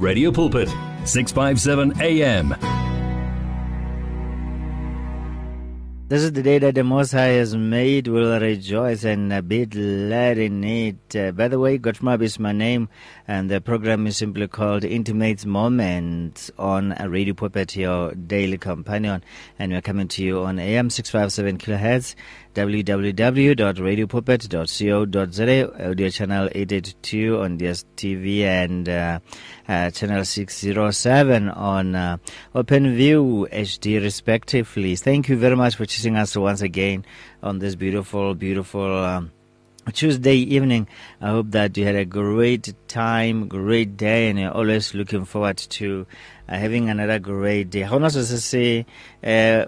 Radio Pulpit, 657 AM. This is the day that the Most High has made. We'll rejoice and be glad in it. Uh, by the way, Godfrey Moabi is my name, and the program is simply called Intimate Moments on Radio Pulpit, your daily companion. And we're coming to you on AM 657 kilohertz, www.radiopulpit.co.za, audio channel 882 on DSTV, and uh, uh, channel 607 on uh, OpenView HD, respectively. Thank you very much for choosing us once again on this beautiful, beautiful. Um, Tuesday evening. I hope that you had a great time, great day, and you're always looking forward to having another great day. Ga ona se se se eh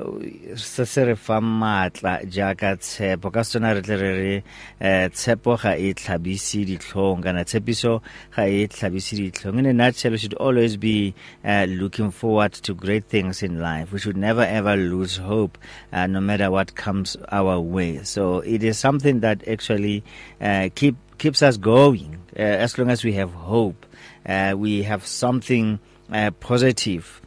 se se re fa matla jaaka tshepo. Ka sona re tle re re eh tshepo ga e tlhabisi ditlhong kana tshepiso ga e tlhabisi ditlhong. In a nutshell we should always be uh, looking forward to great things in life. We should never ever lose hope uh, no matter what comes our way. So it is something that actually uh, keep keeps us going as long as we have hope. We have something uh, positive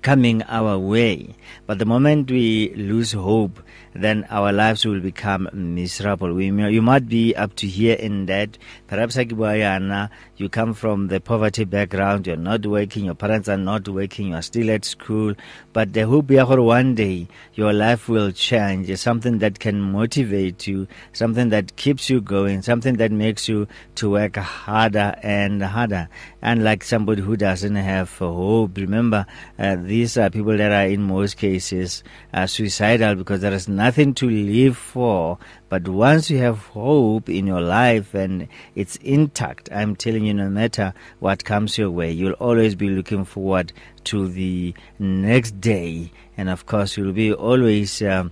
coming our way. But the moment we lose hope, then our lives will become miserable. We, you might be up to here in that. Perhaps you come from the poverty background, you're not working, your parents are not working, you are still at school. But the hope one day your life will change. It's something that can motivate you, something that keeps you going, something that makes you to work harder and harder. And like somebody who doesn't have hope. Remember, uh, these are people that are in most cases suicidal because there is nothing to live for. But once you have hope in your life and it's intact, I'm telling you, no matter what comes your way, you'll always be looking forward to the next day. And of course, you'll be always. Uh,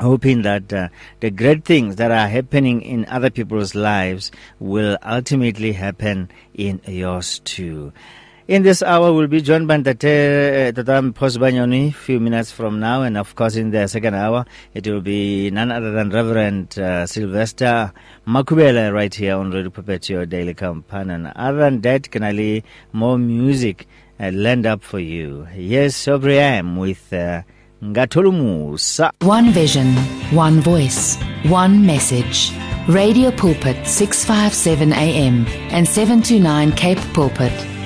hoping that uh, the great things that are happening in other people's lives will ultimately happen in yours too. In this hour, we'll be joined by Tate Tatam Posbanyoni few minutes from now, and of course, in the second hour, it will be none other than Reverend uh, Sylvester Makubela right here on Radio Perpetual Daily Companion. Other than that, can I lay more music uh, land up for you? Yes, Sobri am with uh. One vision, one voice, one message. Radio Pulpit 657 AM and 729 Cape Pulpit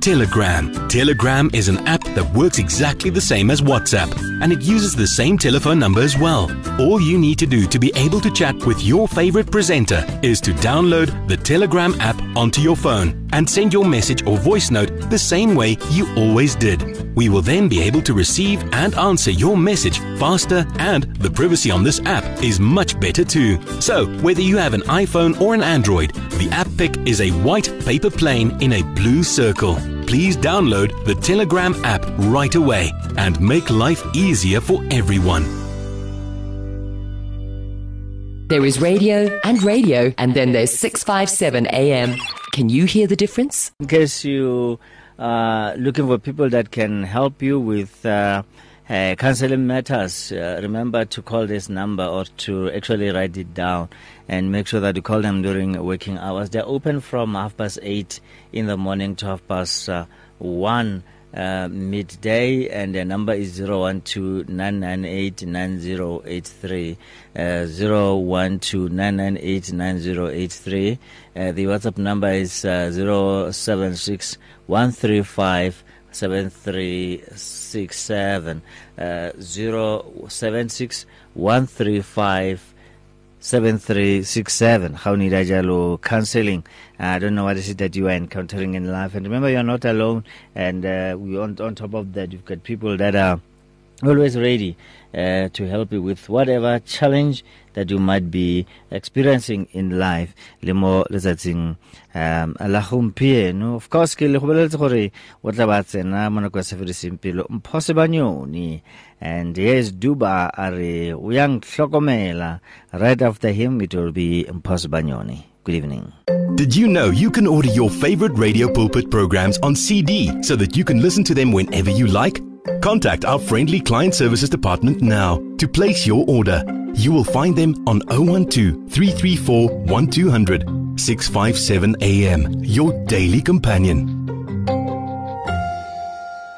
Telegram. Telegram is an app that works exactly the same as WhatsApp and it uses the same telephone number as well. All you need to do to be able to chat with your favorite presenter is to download the Telegram app onto your phone and send your message or voice note the same way you always did. We will then be able to receive and answer your message faster and the privacy on this app is much better too. So, whether you have an iPhone or an Android, the app pic is a white paper plane in a blue circle please download the Telegram app right away and make life easier for everyone. There is radio and radio, and then there's 657 AM. Can you hear the difference? In case you are looking for people that can help you with uh, uh, counseling matters, uh, remember to call this number or to actually write it down and make sure that you call them during working hours. They're open from half past eight in the morning to half past uh, one. Uh, midday and the number is 012-998-9083 uh, 012-998-9083 uh, the whatsapp number is uh, 076 135 7367 uh, 076 135 7367 how need I jalo counseling? I don't know what is it that you are encountering in life. And remember you're not alone. And uh, we on, on top of that you've got people that are always ready uh, to help you with whatever challenge that you might be experiencing in life. Le mo letsatsing um of course ke le gore o tla ba tsena mo nako ya and yes duba a re o right after him it will be Sibanyoni good evening Did you know you can order your favorite Radio Pulpit programs on CD so that you can listen to them whenever you like? Contact our friendly client services department now to place your order. You will find them on 012 334 1200 657 AM, your daily companion.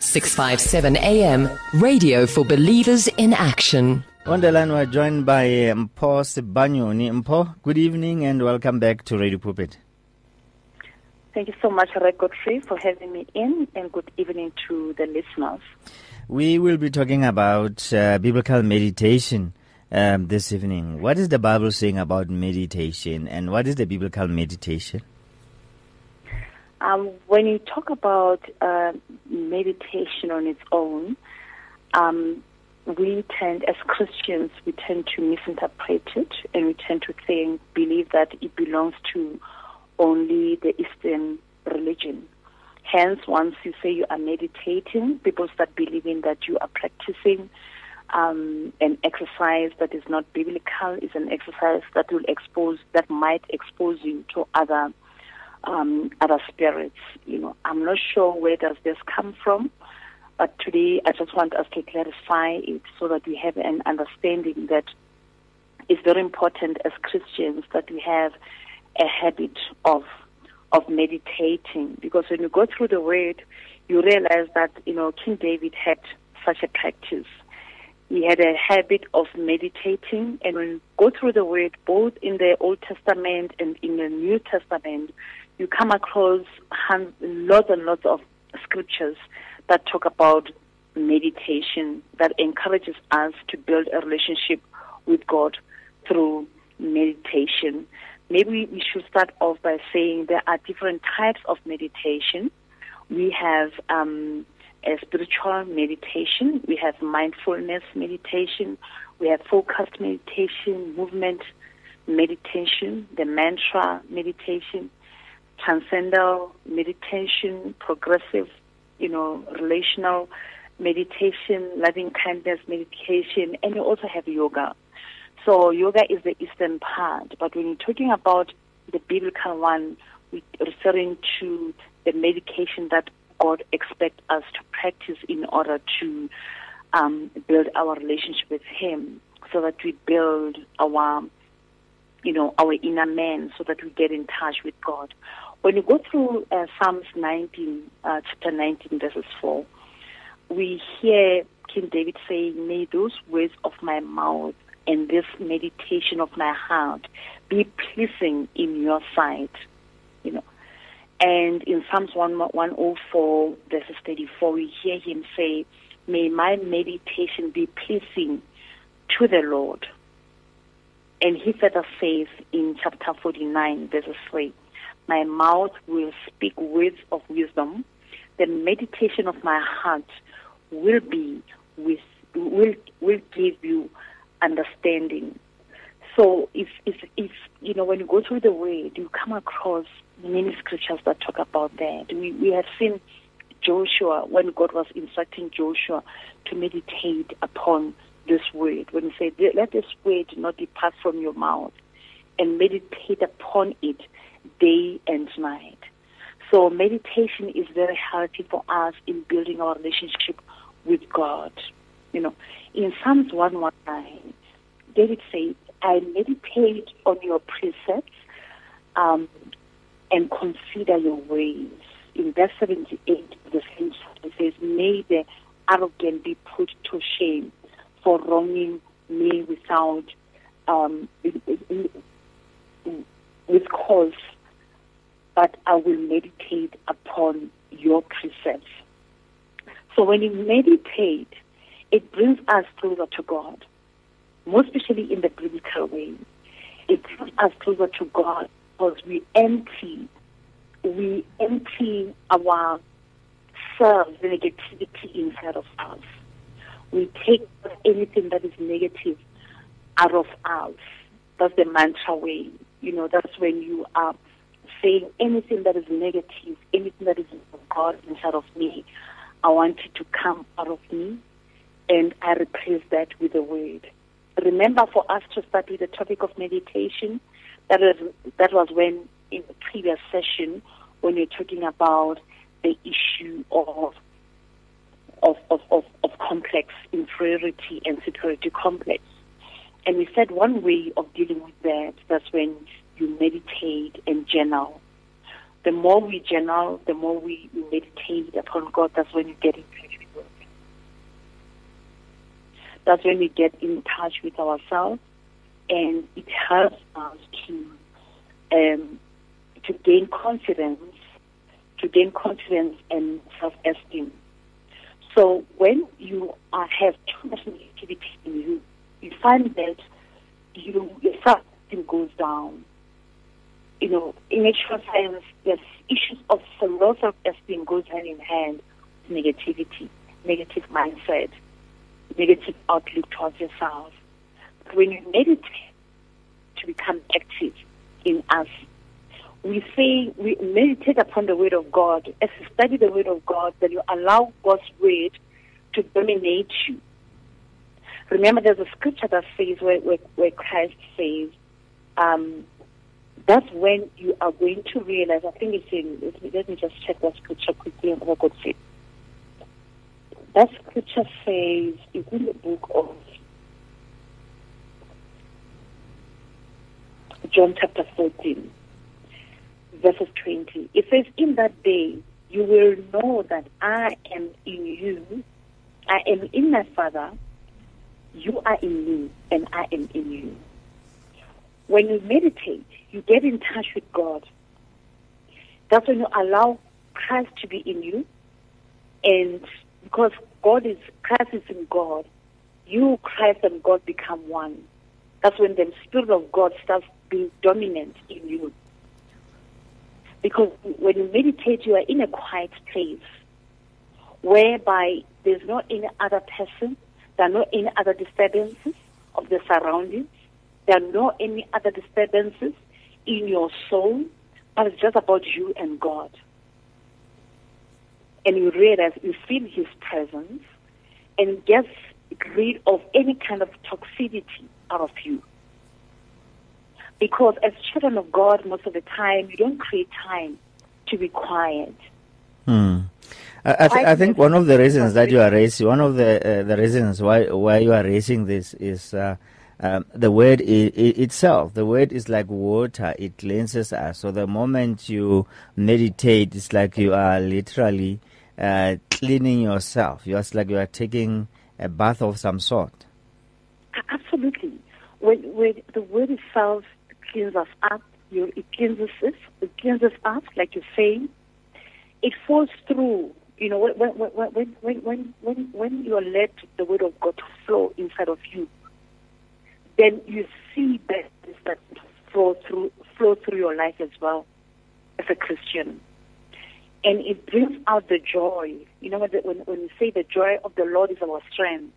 657 AM, radio for believers in action. On the line, we're joined by Mpho Sibanyoni. Mpho, good evening and welcome back to Radio Pulpit. Thank you so much, Red Godfrey, for having me in, and good evening to the listeners. We will be talking about uh, biblical meditation um, this evening. What is the Bible saying about meditation, and what is the biblical meditation? Um, when you talk about uh, meditation on its own, um, we tend, as Christians, we tend to misinterpret it, and we tend to think, believe that it belongs to only the Eastern religion. Hence, once you say you are meditating, people start believing that you are practicing um, an exercise that is not biblical. Is an exercise that will expose, that might expose you to other um, other spirits. You know, I'm not sure where does this come from, but today I just want us to clarify it so that we have an understanding that it's very important as Christians that we have a habit of of meditating because when you go through the word you realize that you know King David had such a practice he had a habit of meditating and when you go through the word both in the Old Testament and in the New Testament you come across lots and lots of scriptures that talk about meditation that encourages us to build a relationship with God through meditation. Maybe we should start off by saying there are different types of meditation. We have um, a spiritual meditation, we have mindfulness meditation, we have focused meditation, movement meditation, the mantra meditation, transcendental meditation, progressive, you know, relational meditation, loving kindness meditation, and you also have yoga. So yoga is the eastern part, but when you're talking about the biblical one, we're referring to the meditation that God expects us to practice in order to um, build our relationship with Him, so that we build our, you know, our inner man, so that we get in touch with God. When you go through uh, Psalms 19, uh, chapter 19, verses 4, we hear King David saying, May those words of my mouth and this meditation of my heart be pleasing in your sight. You know. And in Psalms 104, verses 34, we hear him say, May my meditation be pleasing to the Lord. And he further says in chapter 49, verses 3, My mouth will speak words of wisdom. The meditation of my heart will be with will will give you understanding. So if if if you know when you go through the word, you come across many scriptures that talk about that. We we have seen Joshua when God was instructing Joshua to meditate upon this word. When he said, "Let this word not depart from your mouth," and meditate upon it day and night. So meditation is very healthy for us in building our relationship with God. You know, in Psalms 119, David says, I meditate on your precepts um, and consider your ways. in verse 78 the same chapter, says, May the arrogant be put to shame for wronging me without um, with cause, but I will meditate upon your precepts. So when you meditate, it brings us closer to God, more especially in the biblical way. It brings us closer to God because we empty, we empty our selves, the negativity inside of us. We take anything that is negative out of us. That's the mantra way. You know, that's when you are saying anything that is negative, anything that is God inside of me, I want it to come out of me, and I replace that with the word. Remember, for us to start with the topic of meditation, that was that was when in the previous session when you're talking about the issue of of, of, of, of complex inferiority and superiority complex. And we said one way of dealing with that, that's when you meditate and journal. The more we journal, the more we meditate upon God, that's when you get in touch with God. That's when we get in touch with ourselves, and it helps us to um, to gain confidence, to gain confidence and self-esteem. So when you are, have too much negativity in you, you find that you, your self-esteem goes down. You know, in natural science, there's issues of low self-esteem goes hand in hand with negativity, negative mindset, negative outlook towards yourself. But when you meditate to become active in us, we say we meditate upon the word of God. As you study the word of God, then you allow God's word to dominate you. Remember, there's a scripture that says where, where, where Christ says, um, that's when you are going to realize. I think it's in. Let me, let me just check that scripture quickly and what God said. That scripture says it's in the book of John chapter 14 verses 20. It says, In that day you will know that I am in you, I am in my Father, you are in me, and I am in you. When you meditate, you get in touch with God. That's when you allow Christ to be in you, and because God is Christ is in God, you, Christ, and God become one. That's when the Spirit of God starts being dominant in you. Because when you meditate, you are in a quiet place whereby there's not any other person, there are no any other disturbances of the surroundings, there are no any other disturbances in your soul, but it's just about you and God. And you realize, you feel His presence, and gets rid of any kind of toxicity out of you. Because as children of God, most of the time, you don't create time to be quiet. Hmm. I, I, th- I, think one of the reasons that you are raising, one of the uh, the reasons why why you are raising this is uh, um, the word I- I- itself. The word is like water; it cleanses us. So the moment you meditate, it's like you are literally uh, cleaning yourself. It's like you are taking a bath of some sort. Absolutely. When, when the word itself cleans us up. You, it cleanses us. It cleanses us, like you're saying. It falls through. You know, when when when when when when you are let the word of God to flow inside of you, then you see that that flow through flow through your life as well, as a Christian, and it brings out the joy. You know, when when when say the joy of the Lord is our strength,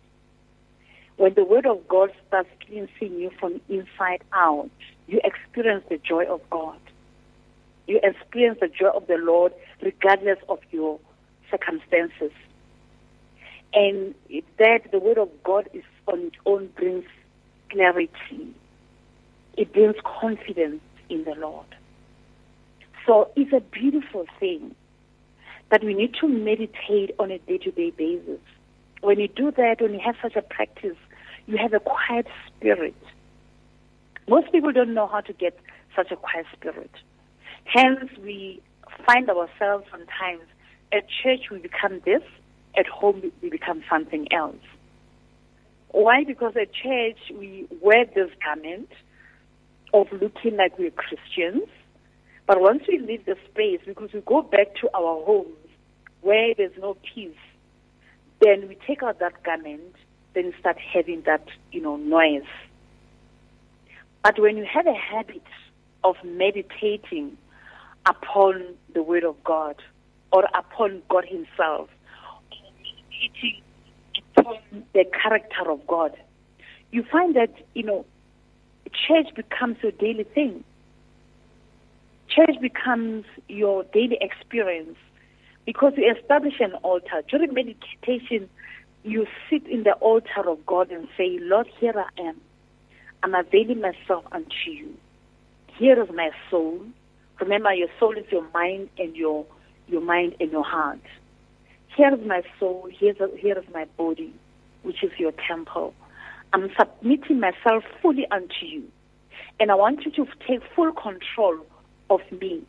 when the word of God starts cleansing you from inside out, you experience the joy of God. You experience the joy of the Lord regardless of your circumstances. And that the word of God is on its own brings clarity. It brings confidence in the Lord. So it's a beautiful thing that we need to meditate on a day-to-day basis. When you do that, when you have such a practice, you have a quiet spirit most people don't know how to get such a quiet spirit. Hence, we find ourselves sometimes at church we become this, at home we become something else. Why? Because at church we wear this garment of looking like we're Christians, but once we leave the space, because we go back to our homes where there's no peace, then we take out that garment, then start having that, you know, noise. But when you have a habit of meditating upon the Word of God or upon God Himself, meditating upon the character of God, you find that, you know, church becomes a daily thing. Church becomes your daily experience because you establish an altar. During meditation, you sit in the altar of God and say, Lord, here I am. I'm availing myself unto you. Here is my soul. Remember, your soul is your mind and your your mind and your heart. Here is my soul. Here is, here is my body, which is your temple. I'm submitting myself fully unto you. And I want you to take full control of me.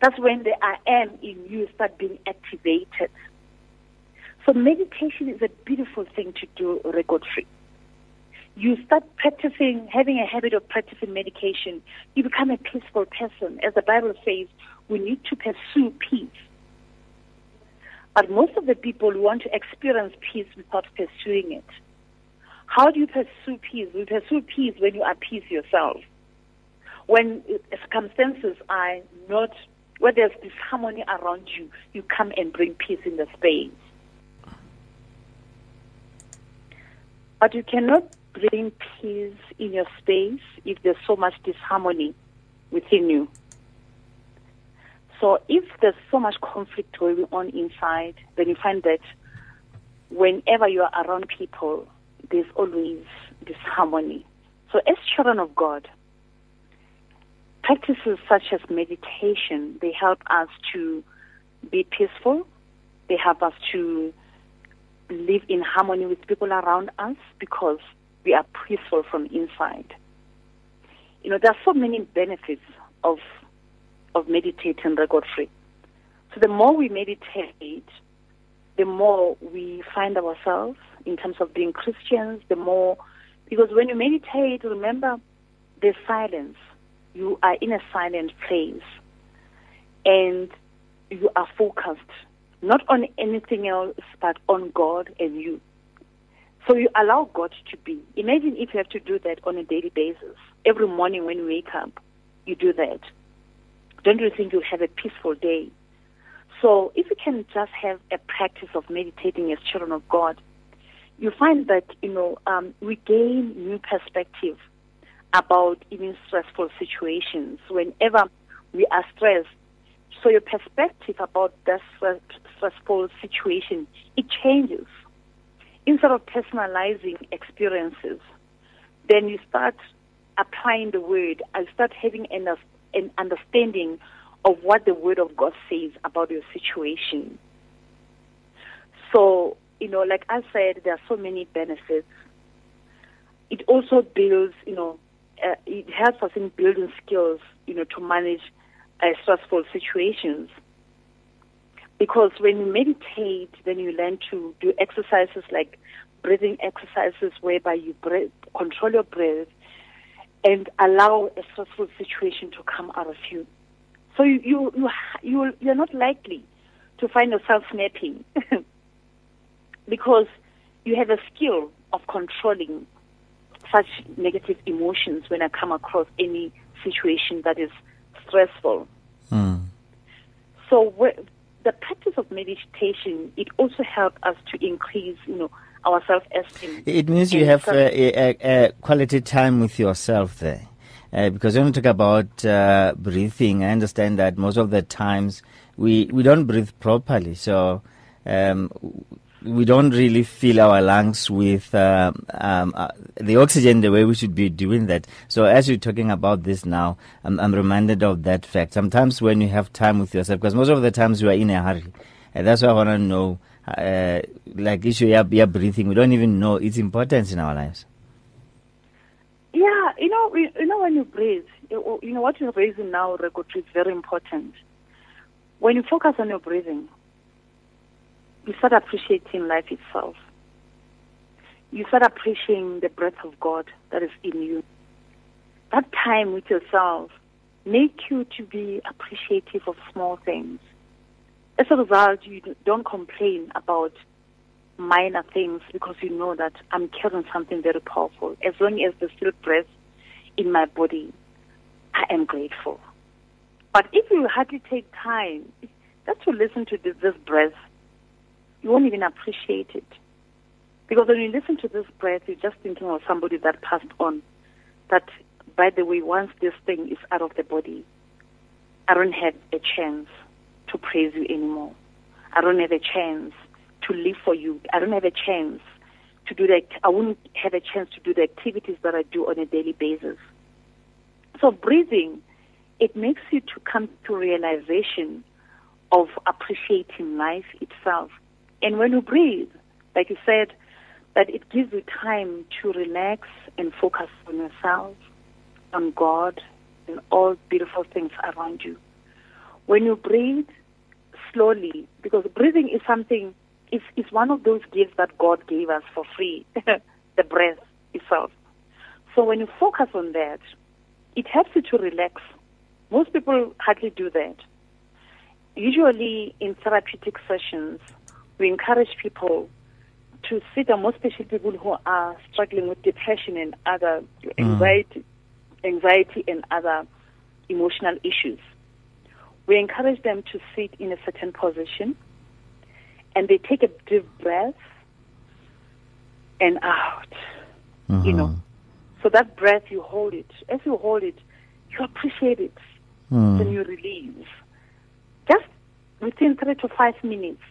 That's when the I am in you start being activated. So meditation is a beautiful thing to do, free. You start practicing, having a habit of practicing meditation. You become a peaceful person. As the Bible says, we need to pursue peace. But most of the people want to experience peace without pursuing it. How do you pursue peace? You pursue peace when you appease yourself. When circumstances are not, where there's disharmony around you, you come and bring peace in the space. But you cannot bring peace in your space if there's so much disharmony within you. So if there's so much conflict going on inside, then you find that whenever you are around people, there's always disharmony. So as children of God, practices such as meditation, they help us to be peaceful. They help us to live in harmony with people around us because we are peaceful from inside. You know, there are so many benefits of of meditating record free. So the more we meditate, the more we find ourselves in terms of being Christians, the more because when you meditate, remember there's silence. You are in a silent place and you are focused not on anything else but on God and you. So you allow God to be. Imagine if you have to do that on a daily basis. Every morning when you wake up, you do that. Don't you think you'll have a peaceful day? So if you can just have a practice of meditating as children of God, you find that, you know, um, we gain new perspective about even stressful situations. Whenever we are stressed, so your perspective about that stressful situation, it changes instead of personalizing experiences, then you start applying the word and start having an, an understanding of what the word of God says about your situation. So, you know, like I said, there are so many benefits. It also builds, you know, uh, it helps us in building skills, you know, to manage uh, stressful situations. Because when you meditate, then you learn to do exercises like breathing exercises whereby you breathe, control your breath and allow a stressful situation to come out of you. So you you you you you're not likely to find yourself snapping because you have a skill of controlling such negative emotions when I come across any situation that is stressful. Mm. So the practice of meditation, it also helps us to increase, you know, our self-esteem. It means you have a, a, a, quality time with yourself there. Uh, because when we talk about uh, breathing, I understand that most of the times we, we don't breathe properly. So um, we don't really fill our lungs with uh, um, uh, the oxygen the way we should be doing that. So as you're talking about this now, I'm, I'm, reminded of that fact. Sometimes when you have time with yourself, because most of the times you are in a hurry, and that's why I want to know, uh, like issue your, your breathing, we don't even know its importance in our lives. Yeah, you know, you know when you breathe, you know what you're raising now, Rekotu, is very important. when you focus on your breathing, you start appreciating life itself. You start appreciating the breath of God that is in you. That time with yourself make you to be appreciative of small things. As a result, you don't complain about minor things because you know that I'm carrying something very powerful. As long as there's still breath in my body, I am grateful. But if you hardly take time just to listen to this, this breath, you won't even appreciate it. Because when you listen to this breath, you're just thinking of somebody that passed on. That, by the way, once this thing is out of the body, I don't have a chance to praise you anymore. I don't have a chance to live for you. I don't have a chance to do that. I wouldn't have a chance to do the activities that I do on a daily basis. So breathing, it makes you to come to realization of appreciating life itself. And when you breathe, like you said, that it gives you time to relax and focus on yourself, on God, and all beautiful things around you. When you breathe slowly, because breathing is something, it's, it's one of those gifts that God gave us for free, the breath itself. So when you focus on that, it helps you to relax. Most people hardly do that. Usually in therapeutic sessions, we encourage people to sit down, most especially people who are struggling with depression and other anxiety, mm. anxiety and other emotional issues. We encourage them to sit in a certain position and they take a deep breath and out. Mm-hmm. You know. So that breath you hold it. As you hold it, you appreciate it. Mm. Then you release. Just within three to five minutes,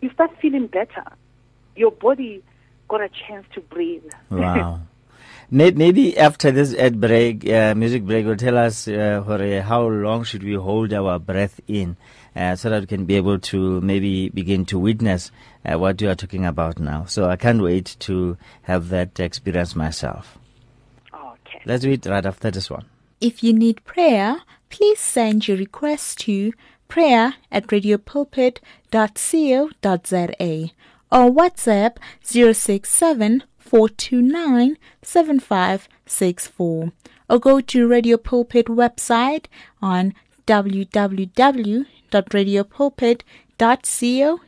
you start feeling better. Your body got a chance to breathe. Wow. Maybe after this ad break, uh, music break, will tell us uh, how long should we hold our breath in, uh, so that we can be able to maybe begin to witness uh, what you are talking about now. So I can't wait to have that experience myself. Okay. Let's do it right after this one. If you need prayer, please send your request to prayer at radiopulpit.co.za or WhatsApp 067 429 7564 or go to Radio Pulpit website on www.radiopulpit.co.za.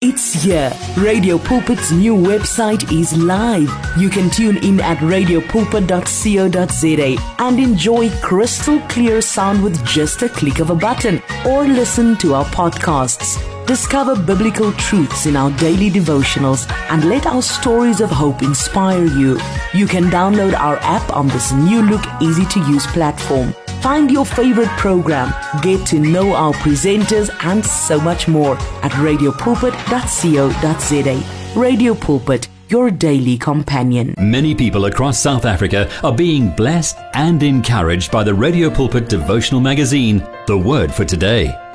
It's here. Radio Pulpit's new website is live. You can tune in at radiopulpit.co.za and enjoy crystal clear sound with just a click of a button or listen to our podcasts. Discover biblical truths in our daily devotionals and let our stories of hope inspire you. You can download our app on this new look, easy to use platform. Find your favorite program, get to know our presenters, and so much more at radiopulpit.co.za. Radio Pulpit, your daily companion. Many people across South Africa are being blessed and encouraged by the Radio Pulpit devotional magazine, The Word for Today.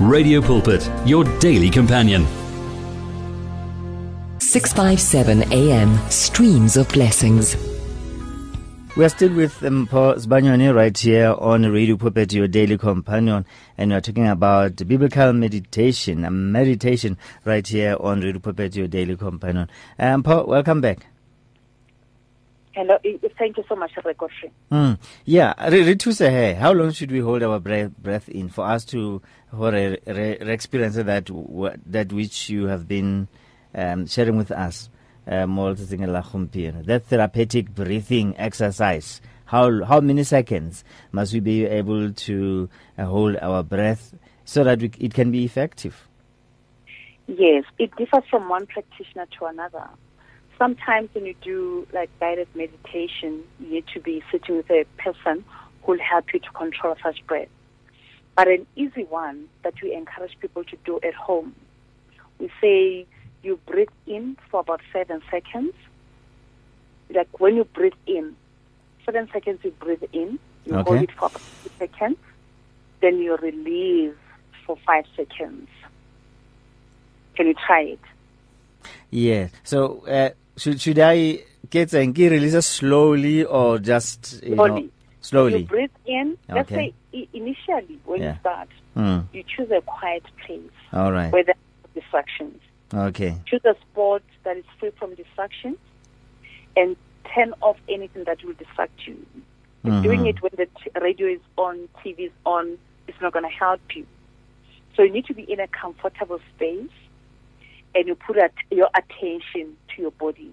Radio Pulpit, your daily companion. 657 AM, Streams of Blessings. We're still with um, Mpho Sibanyoni right here on Radio Pulpit, your daily companion, and we're talking about biblical meditation, a meditation right here on Radio Pulpit, your daily companion. Um, Mpho, welcome back. Hello, thank you so much, Rekoshi. Mm. Yeah, Rituse, how long should we hold our breath, breath in for us to for re, re, experience that that which you have been um, sharing with us? Um, that therapeutic breathing exercise. How how many seconds must we be able to uh, hold our breath so that we, it can be effective? Yes, it differs from one practitioner to another. Sometimes when you do like guided meditation, you need to be sitting with a person who will help you to control such breath. But an easy one that we encourage people to do at home, we say you breathe in for about seven seconds. Like when you breathe in, seven seconds you breathe in, you Okay. hold it for about two seconds, then you release for five seconds. Can you try it? Yeah. So uh, should should I get and release slowly or just you know Slowly. slowly? You breathe in. Let's Okay. say initially when Yeah. you start, Mm. you choose a quiet place All right. where there are distractions. Okay. Choose a spot that is free from distractions and turn off anything that will distract you. Mhm. Doing it when the t- radio is on, TV is on, is not going to help you. So you need to be in a comfortable space and you put at your attention to your body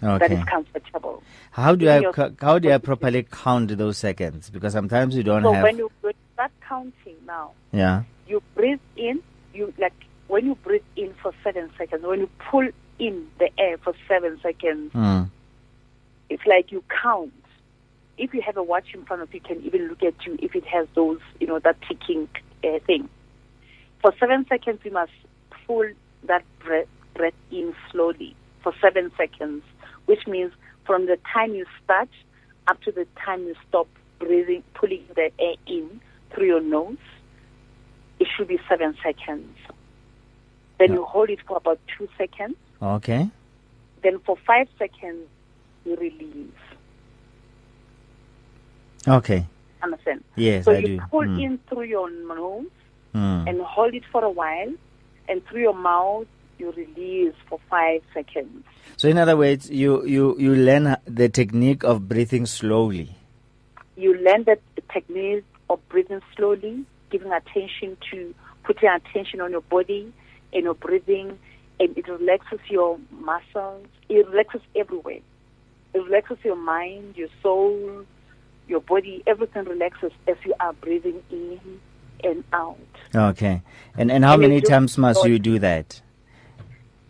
that Okay. is comfortable. How do in I ca- how do I properly count those seconds? Because sometimes you don't So have. when you when you start counting now, yeah. you breathe in, you like when you breathe in for seven seconds, when you pull in the air for seven seconds, Mm. it's like you count. If you have a watch in front of you, you can even look at you if it has those, you know, that ticking uh, thing. For seven seconds, you must pull that breath, breath in slowly for seven seconds, which means from the time you start up to the time you stop breathing, pulling the air in through your nose, it should be seven seconds. Then Yeah. you hold it for about two seconds. Okay. Then for five seconds, you release. Okay. Understand? Yes, so I you do. pull Mm. in through your nose Mm. and hold it for a while, and through your mouth you release for five seconds. So in other words, you you you learn the technique of breathing slowly. You learn the technique of breathing slowly, giving attention to putting attention on your body and your breathing, and it relaxes your muscles. It relaxes everywhere. It relaxes your mind, your soul, your body. Everything relaxes as you are breathing in and out. Okay. And and how And many times must you do that?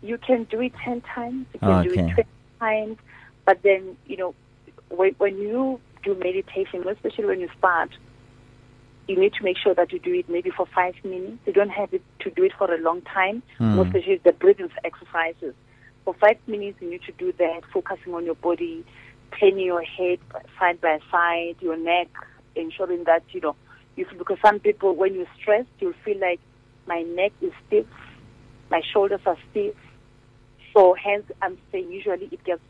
You can do it 10 times, you can do Okay. it 20 times, but then, you know, when, when you do meditation, especially when you start, you need to make sure that you do it maybe for five minutes. You don't have it to do it for a long time, hmm. most especially the breathing exercises. For five minutes, you need to do that, focusing on your body, turning your head side by side, your neck, ensuring that, you know, feel, because some people, when you're stressed, you'll feel like my neck is stiff, my shoulders are stiff. So hence, I'm saying usually it gets,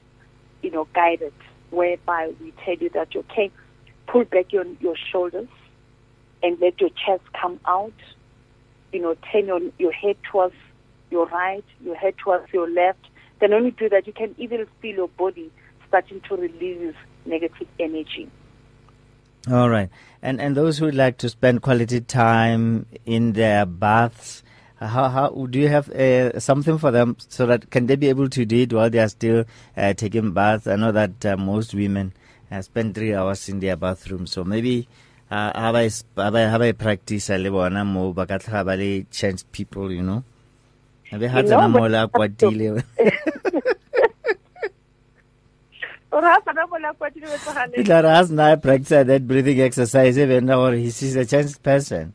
you know, guided, whereby we tell you that, okay, pull back your, your shoulders and let your chest come out. You know, turn your, your head towards your right, your head towards your left. Then when you do that, you can even feel your body starting to release negative energy. All right. And and those who like to spend quality time in their baths, how how do you have uh, something for them so that can they be able to do it while they are still uh, taking baths? I know that uh, most women uh, spend three hours in their bathroom, so maybe. Uh, how I how I how I practice a le bona mo ba ka tlhaga ba change people, you know. Ebe ha You tsena know, mo when la it comes to- kwatile. tla re as na practice that breathing exercise even or he's a changed person.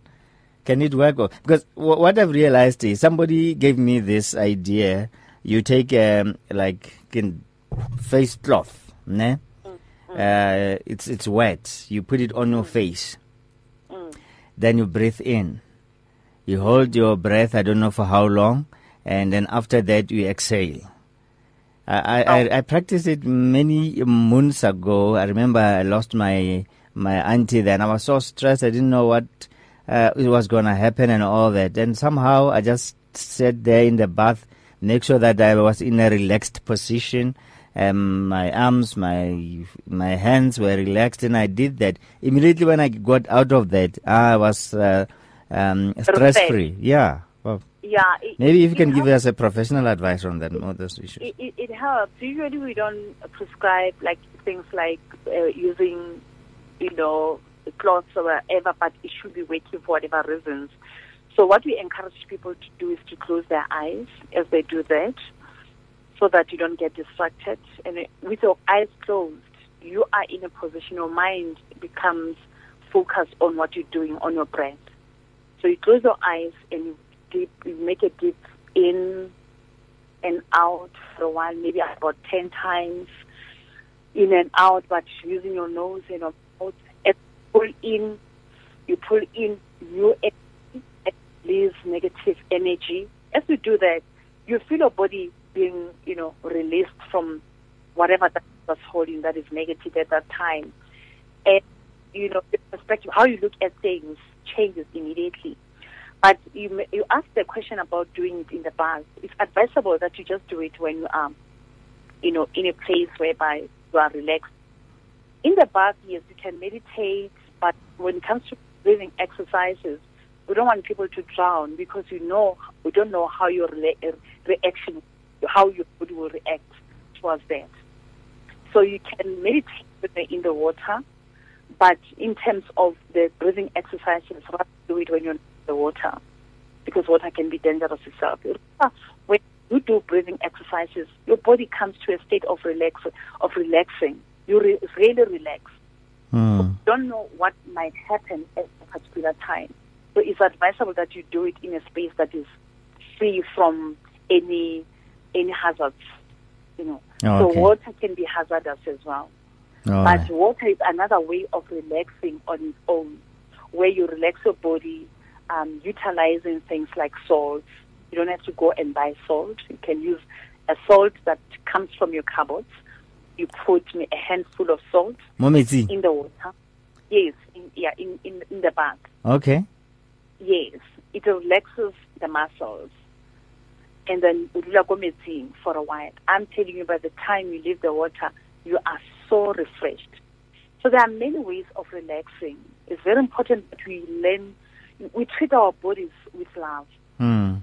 Can it work? Because what i've realized is somebody gave me this idea. You take um, like face cloth ne? Uh, it's it's wet. You put it on your face. Then you breathe in. You hold your breath i don't know for how long and then after that you exhale I, I, I, I practiced it many months ago. I remember I lost my my auntie then. I was so stressed. I didn't know what uh, was going to happen and all that. And somehow I just sat there in the bath, make sure that I was in a relaxed position. Um, my arms, my my hands were relaxed, and I did that. Immediately when I got out of that, I was uh, um, stress free. Yeah. Yeah. It, maybe if you can give us a professional advice on that, on those issues. It, it, it helps. Usually, we don't prescribe like things like uh, using, you know, cloths or whatever, but it should be working for whatever reasons. So what we encourage people to do is to close their eyes as they do that so that you don't get distracted. And with your eyes closed, you are in a position, your mind becomes focused on what you're doing on your breath. So you close your eyes and you, deep, you make a deep in and out for a while, maybe about 10 times in and out, but using your nose and your mouth. And pull in, you pull in new energy, release negative energy. As you do that, you feel your body being, you know, released from whatever that was holding that is negative at that time. And, you know, the perspective, how you look at things changes immediately. But you, you asked the question about doing it in the bath. It's advisable that you just do it when you are, you know, in a place whereby you are relaxed. In the bath, yes, you can meditate, but when it comes to breathing exercises, we don't want people to drown because you know we don't know how your re- uh, reaction, how your body will react towards that. So you can meditate in the water, but in terms of the breathing exercises, do it when you're the water because water can be dangerous itself. When you do breathing exercises, your body comes to a state of relax of relaxing. You re- really relax. Hmm. You don't know what might happen at a particular time. So it's advisable that you do it in a space that is free from any any hazards. You know, oh, Okay. so water can be hazardous as well. All But right. water is another way of relaxing on its own, where you relax your body, um, utilizing things like salt. You don't have to go and buy salt. You can use a salt that comes from your cupboards. You put a handful of salt in the water. Yes, in, yeah, in, in, in the bath. Okay. Yes, it relaxes the muscles. And then metsing for a while. I'm telling you, by the time you leave the water, you are so refreshed. So there are many ways of relaxing. It's very important that we learn, we treat our bodies with love. Hmm.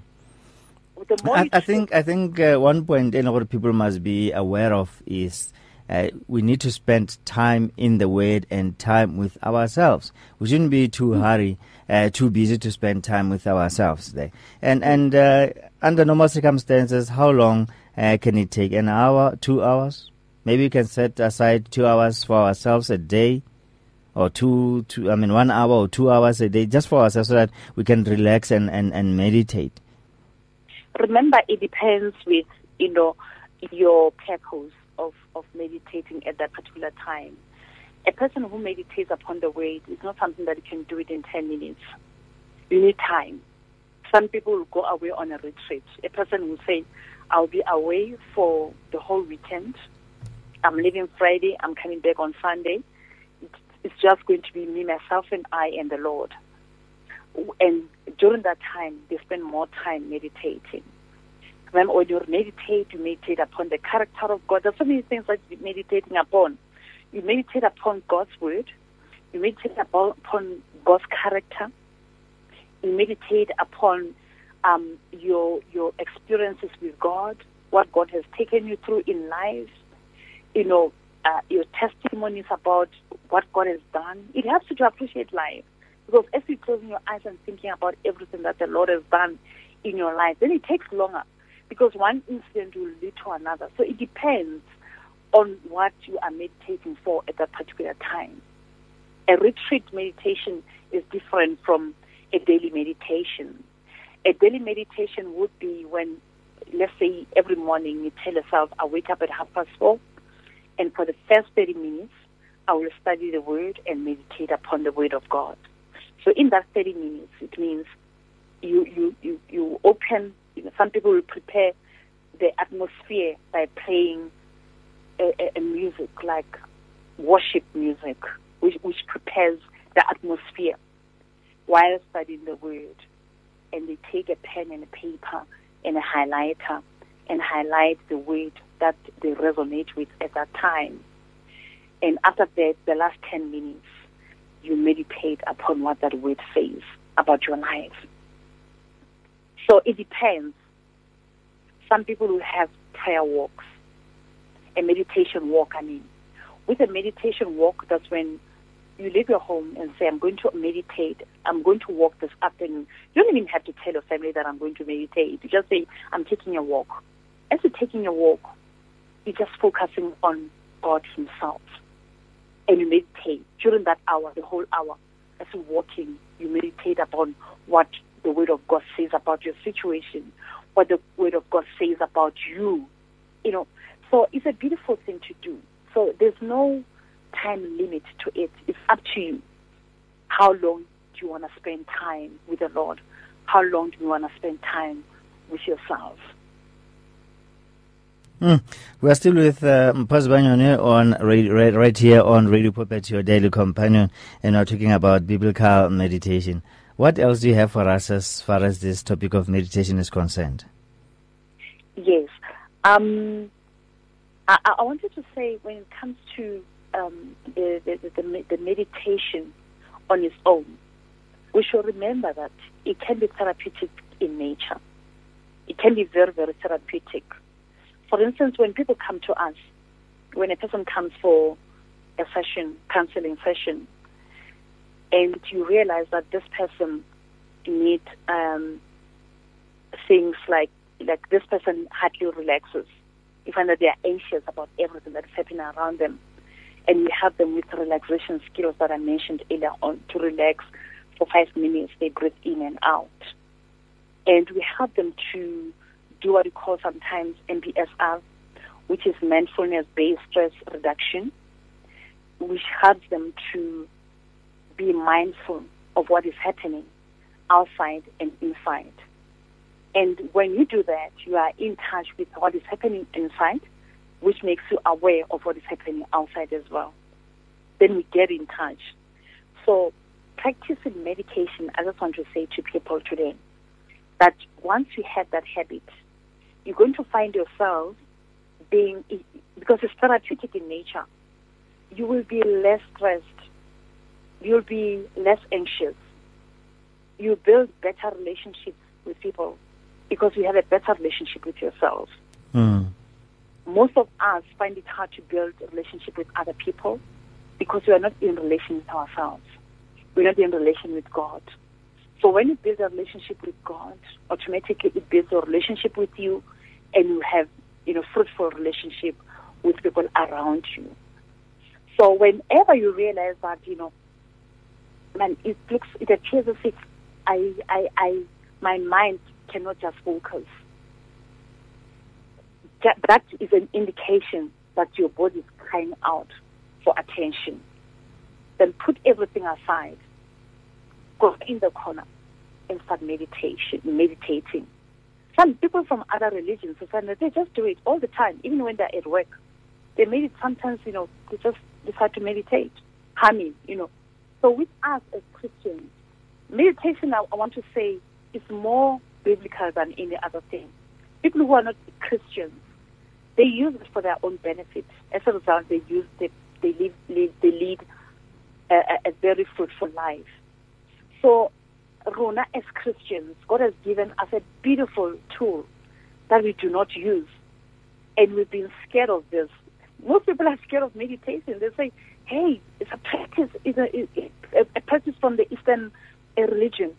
I, I think I think uh, one point a lot of people must be aware of is uh, we need to spend time in the Word and time with ourselves. We shouldn't be too hurry, uh, too busy to spend time with ourselves there. And and uh, under normal circumstances, how long uh, can it take? An hour, two hours? Maybe we can set aside two hours for ourselves a day. Or two, two, I mean, one hour or two hours a day just for ourselves so that we can relax and, and, and meditate. remember it depends with you know your purpose of, of meditating at that particular time. A person who meditates upon the word is not something that you can do it in ten minutes. You need time. Some people will go away on a retreat. A person will say, I'll be away for the whole weekend. I'm leaving Friday, I'm coming back on Sunday. It's, just going to be me, myself, and I and the Lord and during that time, they spend more time meditating. Remember, when you meditate, you meditate upon the character of God. There's so many things that you're meditating upon. You meditate upon God's word. You meditate upon, upon God's character. You meditate upon um, your your experiences with God, what God has taken you through in life. You know, uh, your testimonies about what God has done. It helps you to appreciate life. Because as you're closing your eyes and thinking about everything that the Lord has done in your life, then it takes longer because one incident will lead to another. So it depends on what you are meditating for at that particular time. A retreat meditation is different from a daily meditation. A daily meditation would be when, let's say, every morning you tell yourself, I wake up at half past four, and for the first 30 minutes, I will study the Word and meditate upon the Word of God. So in that 30 minutes, it means you, you, you, you open, you know, some people will prepare the atmosphere by playing a, a, a music like worship music, which, which prepares the atmosphere while studying the word. And they take a pen and a paper and a highlighter and highlight the word that they resonate with at that time. And after that, the last 10 minutes, you meditate upon what that word says about your life. So it depends. Some people will have prayer walks, a meditation walk, I mean. With a meditation walk, that's when you leave your home and say, I'm going to meditate, I'm going to walk this afternoon. You don't even have to tell your family that I'm going to meditate. You just say, I'm taking a walk. As you're taking a walk, you're just focusing on God Himself. And you meditate during that hour, the whole hour. As you're walking, you meditate upon what the Word of God says about your situation, what the Word of God says about you. You know, so it's a beautiful thing to do. So there's no time limit to it. It's up to you. How long do you want to spend time with the Lord? How long do you want to spend time with yourself? Mm. We are still with uh, Mpho Sibanyoni on right, right here on Radio Pulpit, your daily companion, and we're talking about biblical meditation. What else do you have for us as far as this topic of meditation is concerned? Yes. Um, I, I wanted to say when it comes to um, the, the, the, the meditation on its own, we should remember that it can be therapeutic in nature. It can be very, very therapeutic. For instance, when people come to us, when a person comes for a session, counseling session, and you realize that this person needs um, things like like this person hardly relaxes. You find that they are anxious about everything that is happening around them, and we help them with relaxation skills that I mentioned earlier on to relax for five minutes. They breathe in and out, and we help them to do what we call sometimes MBSR, which is mindfulness-based stress reduction, which helps them to be mindful of what is happening outside and inside. And when you do that, you are in touch with what is happening inside, which makes you aware of what is happening outside as well. Then we get in touch. So, practicing meditation, I just want to say to people today that once you have that habit, you're going to find yourself being, because it's therapeutic in nature, you will be less stressed, you'll be less anxious, you build better relationships with people because you have a better relationship with yourself. Mm. Most of us find it hard to build a relationship with other people because we are not in relation with ourselves. We're not in relation with God. So when you build a relationship with God, automatically it builds a relationship with you and you have, you know, fruitful relationship with people around you. So whenever you realize that, you know, man, it looks, it appears as if I, I, I, my mind cannot just focus. That, is an indication that your body is crying out for attention. Then put everything aside, go in the corner, and start meditation, meditating. Some people from other religions, they just do it all the time, even when they're at work. They meditate sometimes, you know, they just decide to meditate, humming, you know. So with us as Christians, meditation, I, I want to say, is more biblical than any other thing. People who are not Christians, they use it for their own benefit. As a result, they use they they live they lead a, a very fruitful life. So, Rona, as Christians, God has given us a beautiful tool that we do not use, and we've been scared of this. Most people are scared of meditation. They say, "Hey, it's a practice. It's a, a, a practice from the Eastern religion."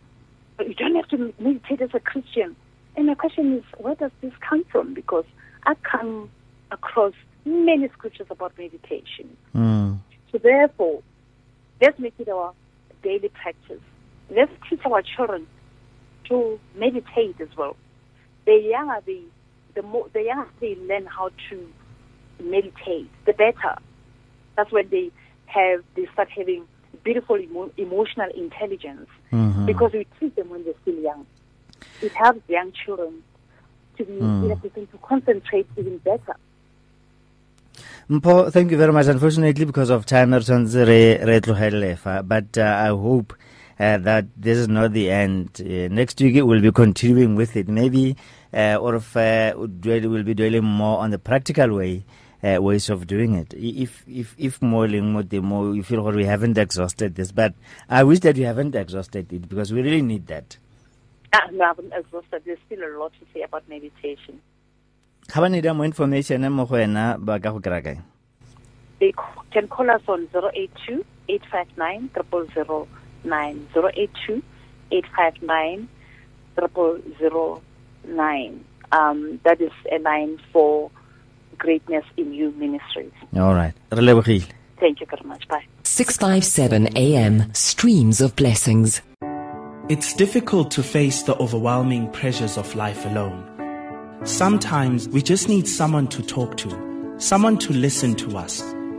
you don't have to meditate as a Christian. And my question is, where does this come from? Because I come across many scriptures about meditation. Mm. So therefore, let's make it our daily practice. Let's teach our children to meditate as well. The younger they, the more the younger they learn how to meditate, the better. That's when they have they start having beautiful emo- emotional intelligence Mhm. because we teach them when they're still young. It helps young children to be Mm. in a position to concentrate even better. Mpho, thank you very much. Unfortunately, because of time, re tshwanetse re re tlogele fa. but uh, I hope uh, that this is not the end. Uh, next week we'll be continuing with it. Maybe, uh, or if uh, we'll be dwelling more on the practical way. Uh, ways of doing it. If if if more leng mo teng mo, you feel we haven't exhausted this, but I wish that we haven't exhausted it because we really need that. Ah, no, I haven't exhausted. There's still a lot to say about meditation. Ga ba need more information mo go wena ba ka go kry-a kae? They can call us on 082 859 0009. 082 859 0009. Um, that is a line for Greatness in You Ministries. All right. Re. Thank you very much. Bye. 657 AM, streams of blessings. It's difficult to face the overwhelming pressures of life alone. Sometimes we just need someone to talk to, someone to listen to us.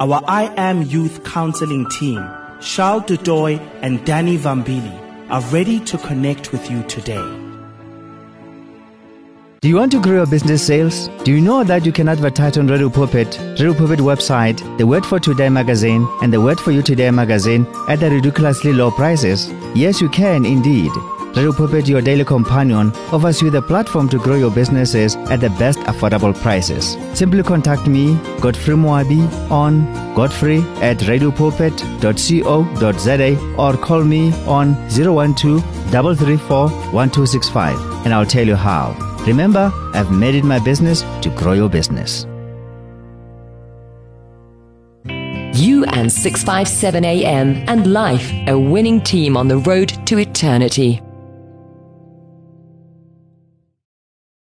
Our I Am Youth Counseling team, Charles Dudoy and Danny Vambili, are ready to connect with you today. Do you want to grow your business sales? Do you know that you can advertise on Radio Pulpit, Radio Pulpit website, the Word for Today magazine, and the Word for You Today magazine at the ridiculously low prices? Yes, you can indeed. Radio Pulpit, your daily companion, offers you the platform to grow your businesses at the best affordable prices. Simply contact me, Godfrey Moabi, on godfrey at radiopulpit.co.za or call me on 012 334 1265 and I'll tell you how. Remember, I've made it my business to grow your business. You and 657 AM and life, a winning team on the road to eternity.